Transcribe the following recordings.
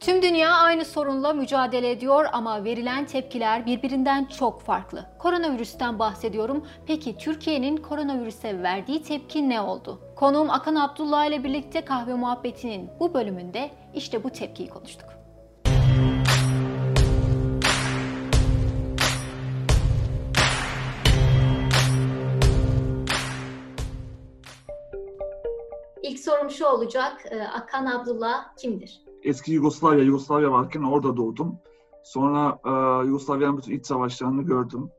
Tüm dünya aynı sorunla mücadele ediyor ama verilen tepkiler birbirinden çok farklı. Koronavirüsten bahsediyorum. Peki Türkiye'nin koronavirüse verdiği tepki ne oldu? Konuğum Akan Abdullah ile birlikte kahve muhabbetinin bu bölümünde işte bu tepkiyi konuştuk. İlk sorum şu olacak. Ee, Akan Abdullah kimdir? Eski Yugoslavya, Yugoslavya varken orada doğdum. Sonra e, Yugoslavya'nın bütün iç savaşlarını gördüm.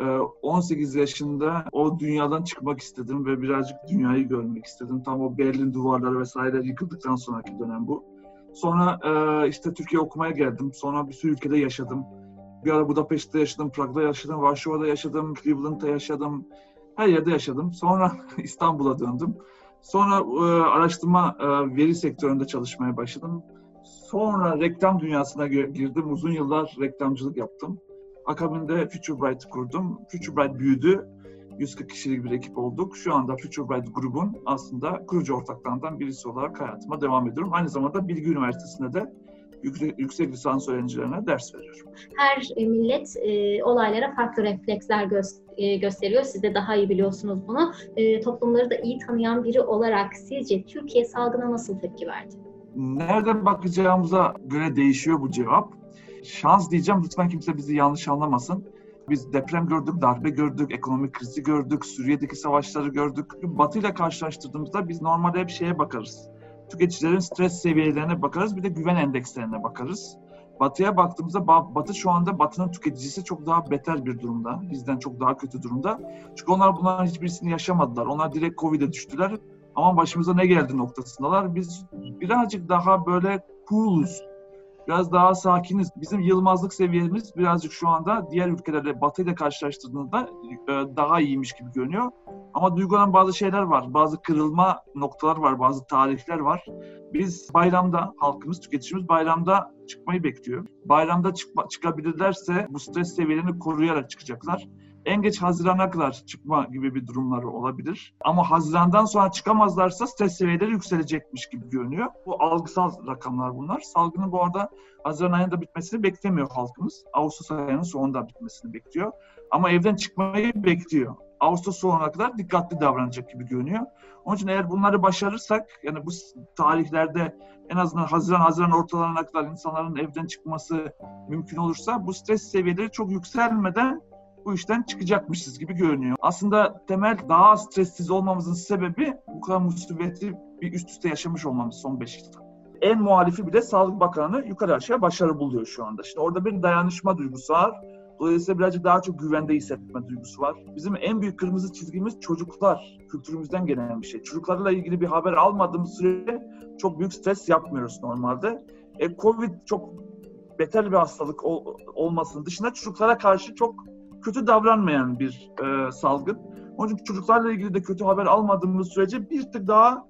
E, 18 yaşında o dünyadan çıkmak istedim ve birazcık dünyayı görmek istedim. Tam o Berlin duvarları vesaire yıkıldıktan sonraki dönem bu. Sonra e, işte Türkiye okumaya geldim. Sonra bir sürü ülkede yaşadım. Bir ara Budapeşte'de yaşadım, Prag'da yaşadım, Varşova'da yaşadım, Cleveland'da yaşadım. Her yerde yaşadım. Sonra İstanbul'a döndüm. Sonra e, araştırma e, veri sektöründe çalışmaya başladım. Sonra reklam dünyasına girdim. Uzun yıllar reklamcılık yaptım. Akabinde Future Bright kurdum. Future Bright büyüdü. 140 kişilik bir ekip olduk. Şu anda Future Bright grubun aslında kurucu ortaklarından birisi olarak hayatıma devam ediyorum. Aynı zamanda Bilgi Üniversitesi'nde de yüksek, yüksek lisans öğrencilerine ders veriyorum. Her millet e, olaylara farklı refleksler gö- e, gösteriyor. Siz de daha iyi biliyorsunuz bunu. E, toplumları da iyi tanıyan biri olarak sizce Türkiye salgına nasıl tepki verdi? Nereden bakacağımıza göre değişiyor bu cevap. Şans diyeceğim, lütfen kimse bizi yanlış anlamasın. Biz deprem gördük, darbe gördük, ekonomik krizi gördük, Suriye'deki savaşları gördük. Batı ile karşılaştırdığımızda biz normalde hep şeye bakarız. Tüketicilerin stres seviyelerine bakarız, bir de güven endekslerine bakarız. Batı'ya baktığımızda Batı şu anda Batı'nın tüketicisi çok daha beter bir durumda. Bizden çok daha kötü durumda. Çünkü onlar bunların hiçbirisini yaşamadılar. Onlar direkt Covid'e düştüler. Ama başımıza ne geldi noktasındalar. Biz birazcık daha böyle cool'uz. Biraz daha sakiniz. Bizim yılmazlık seviyemiz birazcık şu anda diğer ülkelerle Batı ile karşılaştırdığında e, daha iyiymiş gibi görünüyor. Ama duygulanan bazı şeyler var. Bazı kırılma noktalar var. Bazı tarihler var. Biz bayramda, halkımız, tüketicimiz bayramda çıkmayı bekliyor. Bayramda çıkma, çıkabilirlerse bu stres seviyelerini koruyarak çıkacaklar en geç Haziran'a kadar çıkma gibi bir durumları olabilir. Ama Haziran'dan sonra çıkamazlarsa stres seviyeleri yükselecekmiş gibi görünüyor. Bu algısal rakamlar bunlar. Salgının bu arada Haziran ayında bitmesini beklemiyor halkımız. Ağustos ayının sonunda bitmesini bekliyor. Ama evden çıkmayı bekliyor. Ağustos sonuna kadar dikkatli davranacak gibi görünüyor. Onun için eğer bunları başarırsak yani bu tarihlerde en azından Haziran Haziran ortalarına kadar insanların evden çıkması mümkün olursa bu stres seviyeleri çok yükselmeden bu işten çıkacakmışız gibi görünüyor. Aslında temel daha stressiz olmamızın sebebi bu kadar musibeti bir üst üste yaşamış olmamız son 5 yılda. En muhalifi bile Sağlık Bakanı yukarı aşağı başarı buluyor şu anda. Şimdi orada bir dayanışma duygusu var. Dolayısıyla birazcık daha çok güvende hissetme duygusu var. Bizim en büyük kırmızı çizgimiz çocuklar. Kültürümüzden gelen bir şey. Çocuklarla ilgili bir haber almadığımız sürece çok büyük stres yapmıyoruz normalde. E, Covid çok beter bir hastalık ol, olmasının dışında çocuklara karşı çok kötü davranmayan bir e, salgın. Onun için çocuklarla ilgili de kötü haber almadığımız sürece bir tık daha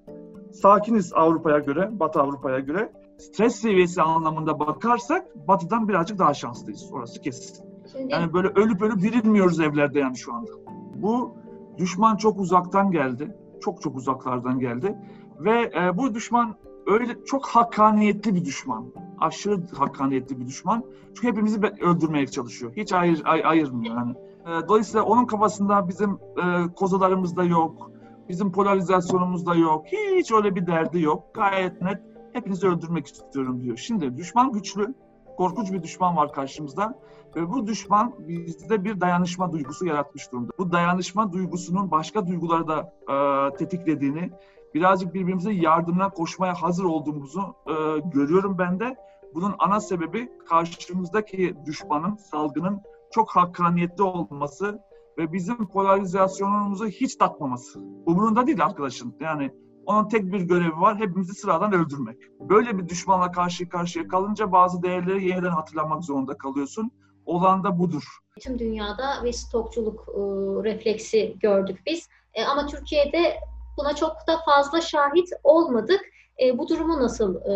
sakiniz Avrupa'ya göre, Batı Avrupa'ya göre. Stres seviyesi anlamında bakarsak Batı'dan birazcık daha şanslıyız. Orası kesin. Şimdi... Yani böyle ölüp ölüp dirilmiyoruz evlerde yani şu anda. Bu düşman çok uzaktan geldi. Çok çok uzaklardan geldi. Ve e, bu düşman öyle çok hakkaniyetli bir düşman aşırı hakkaniyetli bir düşman. Çünkü hepimizi öldürmeye çalışıyor. Hiç ayır, ay, ayırmıyor yani. E, dolayısıyla onun kafasında bizim e, kozalarımız da yok. Bizim polarizasyonumuz da yok. Hiç öyle bir derdi yok. Gayet net. Hepinizi öldürmek istiyorum diyor. Şimdi düşman güçlü. Korkunç bir düşman var karşımızda. Ve bu düşman bizde bir dayanışma duygusu yaratmış durumda. Bu dayanışma duygusunun başka duyguları da e, tetiklediğini, birazcık birbirimize yardımına koşmaya hazır olduğumuzu e, görüyorum ben de. Bunun ana sebebi karşımızdaki düşmanın, salgının çok hakkaniyetli olması ve bizim polarizasyonumuzu hiç takmaması. Umurunda değil arkadaşın. Yani onun tek bir görevi var, hepimizi sıradan öldürmek. Böyle bir düşmanla karşı karşıya kalınca bazı değerleri yeniden hatırlamak zorunda kalıyorsun. Olan da budur. Tüm dünyada bir stokçuluk e, refleksi gördük biz. E, ama Türkiye'de buna çok da fazla şahit olmadık. E, bu durumu nasıl e,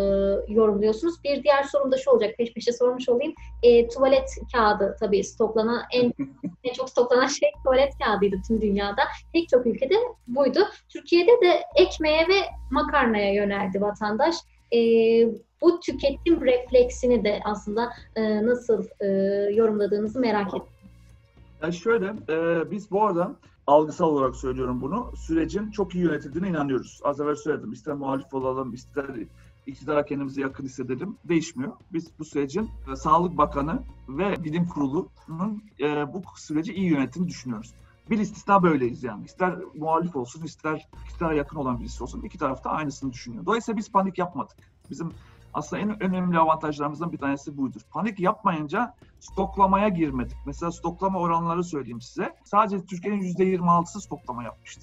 yorumluyorsunuz? Bir diğer sorum da şu olacak, peş peşe sormuş olayım. E, tuvalet kağıdı tabii stoklanan, en, en çok stoklanan şey tuvalet kağıdıydı tüm dünyada. Pek çok ülkede buydu. Türkiye'de de ekmeğe ve makarnaya yöneldi vatandaş. e, bu tüketim refleksini de aslında e, nasıl e, yorumladığınızı merak ettim. Yani şöyle, e, biz bu arada algısal olarak söylüyorum bunu, sürecin çok iyi yönetildiğine inanıyoruz. Az evvel söyledim, ister muhalif olalım, ister iktidara kendimizi yakın hissedelim, değişmiyor. Biz bu sürecin e, Sağlık Bakanı ve Bilim Kurulu'nun e, bu süreci iyi yönettiğini düşünüyoruz. Bir istisna böyleyiz yani. İster muhalif olsun, ister iktidara yakın olan birisi olsun. iki tarafta aynısını düşünüyor. Dolayısıyla biz panik yapmadık. Bizim aslında en önemli avantajlarımızdan bir tanesi buydur. Panik yapmayınca stoklamaya girmedik. Mesela stoklama oranları söyleyeyim size. Sadece Türkiye'nin %26'sı stoklama yapmıştı.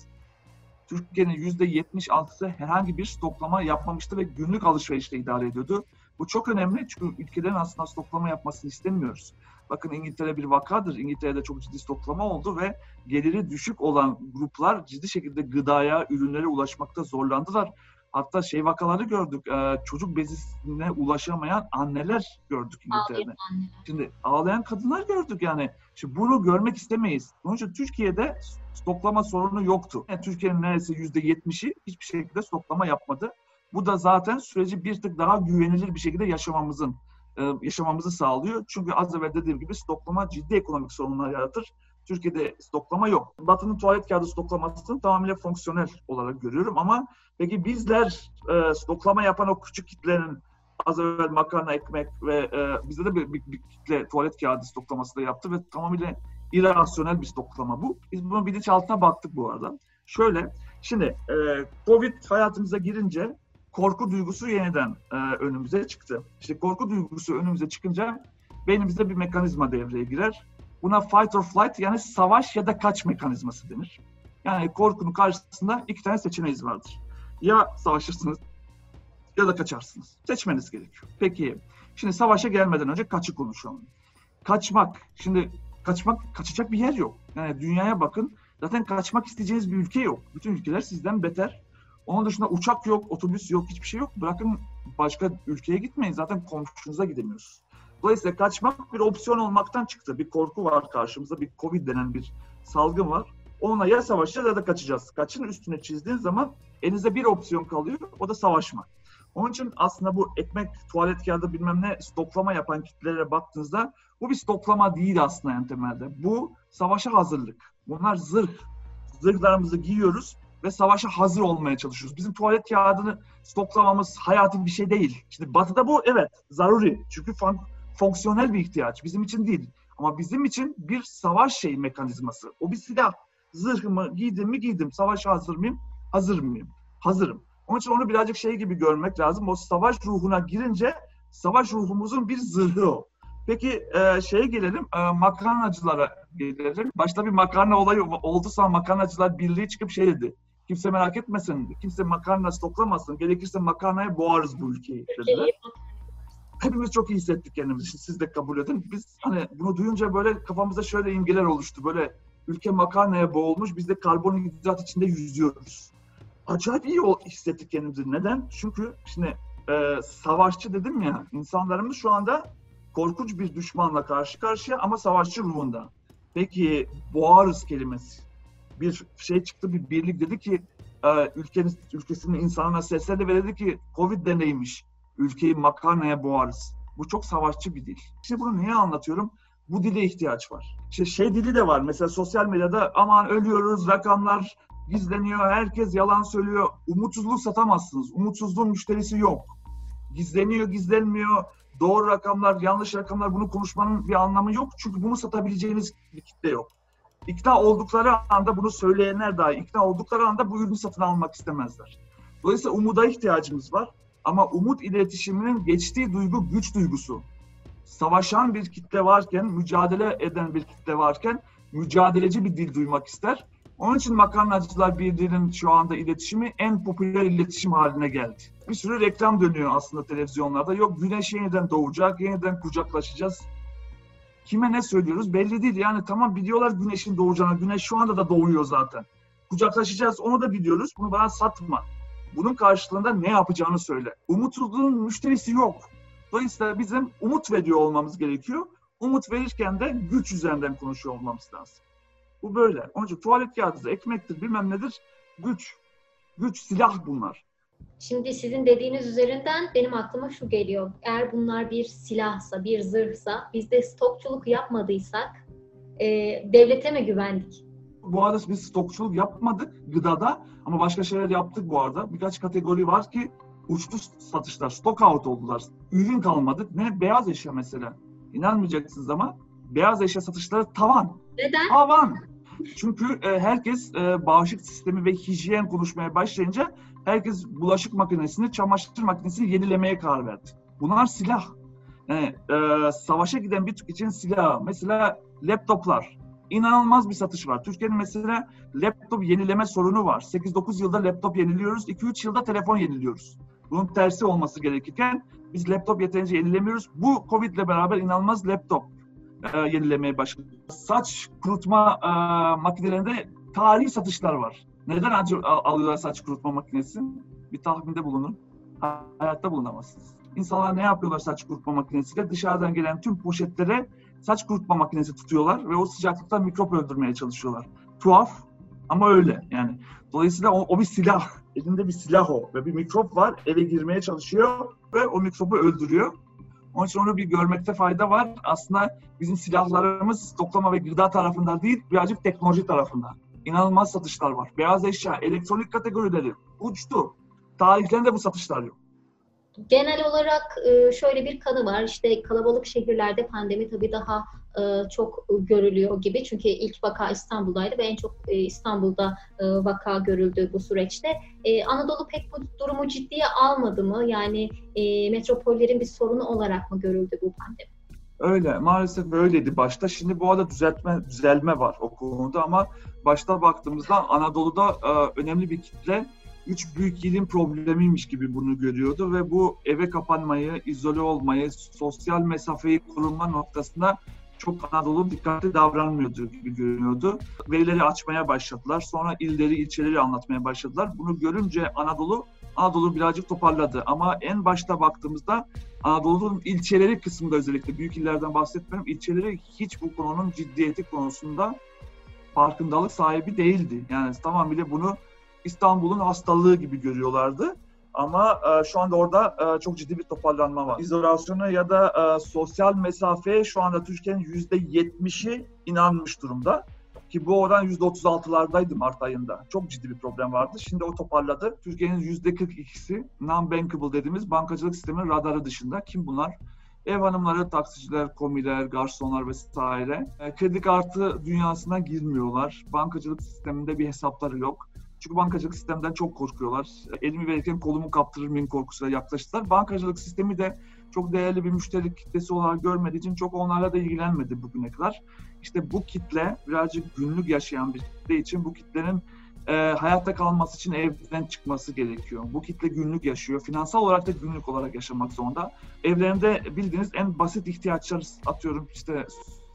Türkiye'nin %76'sı herhangi bir stoklama yapmamıştı ve günlük alışverişle idare ediyordu. Bu çok önemli çünkü ülkelerin aslında stoklama yapmasını istemiyoruz. Bakın İngiltere bir vakadır. İngiltere'de çok ciddi stoklama oldu ve geliri düşük olan gruplar ciddi şekilde gıdaya, ürünlere ulaşmakta zorlandılar. Hatta şey vakaları gördük. E, çocuk bezine ulaşamayan anneler gördük İngiltere'de. Şimdi ağlayan kadınlar gördük yani. Şimdi bunu görmek istemeyiz. Onun için Türkiye'de stoklama sorunu yoktu. Yani Türkiye'nin neredeyse yüzde yetmişi hiçbir şekilde stoklama yapmadı. Bu da zaten süreci bir tık daha güvenilir bir şekilde yaşamamızın yaşamamızı sağlıyor. Çünkü az evvel dediğim gibi stoklama ciddi ekonomik sorunlar yaratır. Türkiye'de stoklama yok. Batı'nın tuvalet kağıdı stoklamasını tamamıyla fonksiyonel olarak görüyorum ama peki bizler e, stoklama yapan o küçük kitlenin az evvel makarna, ekmek ve e, bizde de bir, bir, bir kitle tuvalet kağıdı stoklaması da yaptı ve tamamıyla irrasyonel bir stoklama bu. Biz bunun bilinçaltına baktık bu arada. Şöyle, şimdi e, Covid hayatımıza girince korku duygusu yeniden e, önümüze çıktı. İşte korku duygusu önümüze çıkınca beynimizde bir mekanizma devreye girer. Buna fight or flight yani savaş ya da kaç mekanizması denir. Yani korkunun karşısında iki tane seçeneğiniz vardır. Ya savaşırsınız ya da kaçarsınız. Seçmeniz gerekiyor. Peki, şimdi savaşa gelmeden önce kaçı konuşalım. Kaçmak, şimdi kaçmak, kaçacak bir yer yok. Yani dünyaya bakın, zaten kaçmak isteyeceğiniz bir ülke yok. Bütün ülkeler sizden beter. Onun dışında uçak yok, otobüs yok, hiçbir şey yok. Bırakın başka ülkeye gitmeyin. Zaten komşunuza gidemiyorsunuz. Dolayısıyla kaçmak bir opsiyon olmaktan çıktı. Bir korku var karşımızda, bir Covid denen bir salgın var. Onunla ya savaşacağız ya da kaçacağız. Kaçın üstüne çizdiğin zaman elinizde bir opsiyon kalıyor, o da savaşmak. Onun için aslında bu ekmek, tuvalet kağıdı bilmem ne stoklama yapan kitlelere baktığınızda bu bir stoklama değil aslında en temelde. Bu savaşa hazırlık. Bunlar zırh. Zırhlarımızı giyiyoruz ve savaşa hazır olmaya çalışıyoruz. Bizim tuvalet kağıdını stoklamamız hayati bir şey değil. Şimdi batıda bu evet zaruri. Çünkü fon- fonksiyonel bir ihtiyaç. Bizim için değil. Ama bizim için bir savaş şey mekanizması. O bir silah. Zırhımı giydim mi giydim. Savaşa hazır mıyım? Hazır mıyım? Hazırım. Onun için onu birazcık şey gibi görmek lazım. O savaş ruhuna girince savaş ruhumuzun bir zırhı o. Peki e, şeye gelelim, e, makarnacılara gelelim. Başta bir makarna olayı oldu sonra makarnacılar birliği çıkıp şey dedi. Kimse merak etmesin, kimse makarna stoklamasın. Gerekirse makarnaya boğarız bu ülkeyi dediler. Hepimiz çok iyi hissettik kendimizi. Siz de kabul edin. Biz hani bunu duyunca böyle kafamızda şöyle imgeler oluştu. Böyle ülke makarnaya boğulmuş, biz de karbonhidrat içinde yüzüyoruz. Acayip iyi hissettik kendimizi. Neden? Çünkü şimdi e, savaşçı dedim ya, insanlarımız şu anda korkunç bir düşmanla karşı karşıya ama savaşçı ruhunda. Peki boğarız kelimesi. Bir şey çıktı, bir birlik dedi ki e, ülkenin, ülkesinin insanına seslendi ve dedi ki Covid deneymiş. Ülkeyi makarnaya boğarız. Bu çok savaşçı bir dil. İşte bunu niye anlatıyorum? Bu dile ihtiyaç var. İşte şey dili de var. Mesela sosyal medyada aman ölüyoruz, rakamlar gizleniyor, herkes yalan söylüyor. Umutsuzluğu satamazsınız. Umutsuzluğun müşterisi yok. Gizleniyor, gizlenmiyor. Doğru rakamlar, yanlış rakamlar bunu konuşmanın bir anlamı yok. Çünkü bunu satabileceğiniz bir kitle yok. İkna oldukları anda bunu söyleyenler dahi ikna oldukları anda bu ürünü satın almak istemezler. Dolayısıyla umuda ihtiyacımız var. Ama umut iletişiminin geçtiği duygu güç duygusu. Savaşan bir kitle varken, mücadele eden bir kitle varken mücadeleci bir dil duymak ister. Onun için makarnacılar birliğinin şu anda iletişimi en popüler iletişim haline geldi. Bir sürü reklam dönüyor aslında televizyonlarda. Yok güneş yeniden doğacak, yeniden kucaklaşacağız. Kime ne söylüyoruz belli değil. Yani tamam biliyorlar güneşin doğacağını. Güneş şu anda da doğuyor zaten. Kucaklaşacağız onu da biliyoruz. Bunu bana satma. Bunun karşılığında ne yapacağını söyle. Umutsuzluğun müşterisi yok. Dolayısıyla bizim umut veriyor olmamız gerekiyor. Umut verirken de güç üzerinden konuşuyor olmamız lazım. Bu böyle. Onun için tuvalet kağıdıdır, ekmektir, bilmem nedir. Güç. Güç, silah bunlar. Şimdi sizin dediğiniz üzerinden benim aklıma şu geliyor. Eğer bunlar bir silahsa, bir zırhsa, biz de stokçuluk yapmadıysak e, devlete mi güvendik? Bu arada biz stokçuluk yapmadık gıdada ama başka şeyler yaptık bu arada. Birkaç kategori var ki uçtu satışlar, stock out oldular. Ürün kalmadı. Ne? Beyaz eşya mesela. İnanmayacaksınız ama beyaz eşya satışları tavan. Neden? Tavan. Çünkü e, herkes e, bağışık sistemi ve hijyen konuşmaya başlayınca herkes bulaşık makinesini, çamaşır makinesini yenilemeye karar verdi. Bunlar silah. Yani e, savaşa giden bir için silah. Mesela laptoplar. İnanılmaz bir satış var. Türkiye'nin mesela laptop yenileme sorunu var. 8-9 yılda laptop yeniliyoruz, 2-3 yılda telefon yeniliyoruz. Bunun tersi olması gerekirken biz laptop yeterince yenilemiyoruz. Bu Covid ile beraber inanılmaz laptop e, yenilemeye başladı. Saç kurutma e, makinelerinde tarihi satışlar var. Neden alıyorlar saç kurutma makinesi? Bir tahminde bulunun. Hayatta bulunamazsınız. İnsanlar ne yapıyorlar saç kurutma makinesiyle? Dışarıdan gelen tüm poşetlere saç kurutma makinesi tutuyorlar ve o sıcaklıkta mikrop öldürmeye çalışıyorlar. Tuhaf ama öyle yani. Dolayısıyla o, o bir silah. Elinde bir silah o ve bir mikrop var. Eve girmeye çalışıyor ve o mikrobu öldürüyor. Onun için onu bir görmekte fayda var. Aslında bizim silahlarımız stoklama ve gıda tarafında değil, birazcık teknoloji tarafında. İnanılmaz satışlar var. Beyaz eşya, elektronik kategorileri uçtu. Tarihlerinde bu satışlar yok. Genel olarak e, şöyle bir kanı var. İşte kalabalık şehirlerde pandemi tabii daha e, çok görülüyor gibi. Çünkü ilk vaka İstanbul'daydı ve en çok e, İstanbul'da vaka görüldü bu süreçte. Anadolu pek bu durumu ciddiye almadı mı? Yani metropollerin bir sorunu olarak mı görüldü bu pandemi? Öyle, maalesef öyleydi başta. Şimdi bu arada düzeltme, düzelme var o konuda ama başta baktığımızda Anadolu'da önemli bir kitle üç büyük ilin problemiymiş gibi bunu görüyordu ve bu eve kapanmayı, izole olmayı, sosyal mesafeyi kurulma noktasında çok Anadolu dikkatli davranmıyordu gibi görünüyordu. Verileri açmaya başladılar. Sonra illeri, ilçeleri anlatmaya başladılar. Bunu görünce Anadolu Anadolu birazcık toparladı. Ama en başta baktığımızda Anadolu'nun ilçeleri kısmında özellikle büyük illerden bahsetmiyorum. İlçeleri hiç bu konunun ciddiyeti konusunda farkındalık sahibi değildi. Yani tamamıyla bunu İstanbul'un hastalığı gibi görüyorlardı. Ama e, şu anda orada e, çok ciddi bir toparlanma var. İzolasyona ya da e, sosyal mesafeye şu anda Türkiye'nin %70'i inanmış durumda. Ki bu oran %36'lardaydı Mart ayında. Çok ciddi bir problem vardı. Şimdi o toparladı. Türkiye'nin %42'si non-bankable dediğimiz bankacılık sisteminin radarı dışında. Kim bunlar? Ev hanımları, taksiciler, komiler, garsonlar vesaire. E, kredi kartı dünyasına girmiyorlar. Bankacılık sisteminde bir hesapları yok. Çünkü bankacılık sistemden çok korkuyorlar. Elimi verirken kolumu kaptırır mıyım korkusuyla yaklaştılar. Bankacılık sistemi de çok değerli bir müşteri kitlesi olarak görmediği için çok onlarla da ilgilenmedi bugüne kadar. İşte bu kitle birazcık günlük yaşayan bir kitle için bu kitlenin e, hayatta kalması için evden çıkması gerekiyor. Bu kitle günlük yaşıyor. Finansal olarak da günlük olarak yaşamak zorunda. Evlerinde bildiğiniz en basit ihtiyaçlar atıyorum işte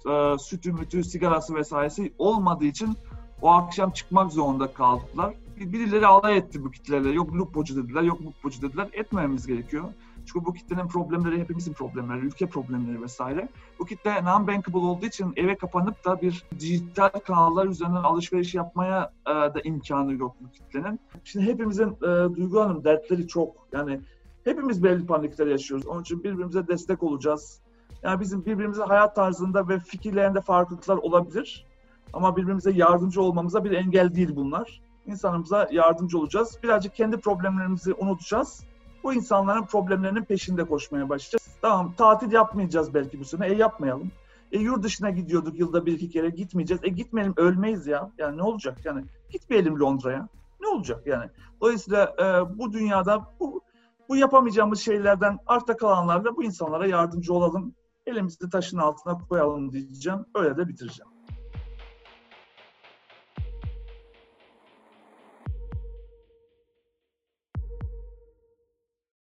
e, sütü, mütü, sigarası vesairesi olmadığı için o akşam çıkmak zorunda kaldılar. Birileri alay etti bu kitlelerle. Yok lupocu dediler, yok lupocu dediler. Etmememiz gerekiyor. Çünkü bu kitlenin problemleri hepimizin problemleri, ülke problemleri vesaire. Bu kitle non-bankable olduğu için eve kapanıp da bir dijital kanallar üzerinden alışveriş yapmaya e, da imkanı yok bu kitlenin. Şimdi hepimizin e, Duygu Hanım dertleri çok. Yani hepimiz belli panikler yaşıyoruz. Onun için birbirimize destek olacağız. Yani bizim birbirimize hayat tarzında ve fikirlerinde farklılıklar olabilir. Ama birbirimize yardımcı olmamıza bir engel değil bunlar. İnsanımıza yardımcı olacağız. Birazcık kendi problemlerimizi unutacağız. Bu insanların problemlerinin peşinde koşmaya başlayacağız. Tamam tatil yapmayacağız belki bu sene. E yapmayalım. E yurt dışına gidiyorduk yılda bir iki kere gitmeyeceğiz. E gitmeyelim ölmeyiz ya. Yani ne olacak yani gitmeyelim Londra'ya. Ne olacak yani? Dolayısıyla e, bu dünyada bu, bu yapamayacağımız şeylerden arta kalanlarla bu insanlara yardımcı olalım. Elimizi taşın altına koyalım diyeceğim. Öyle de bitireceğim.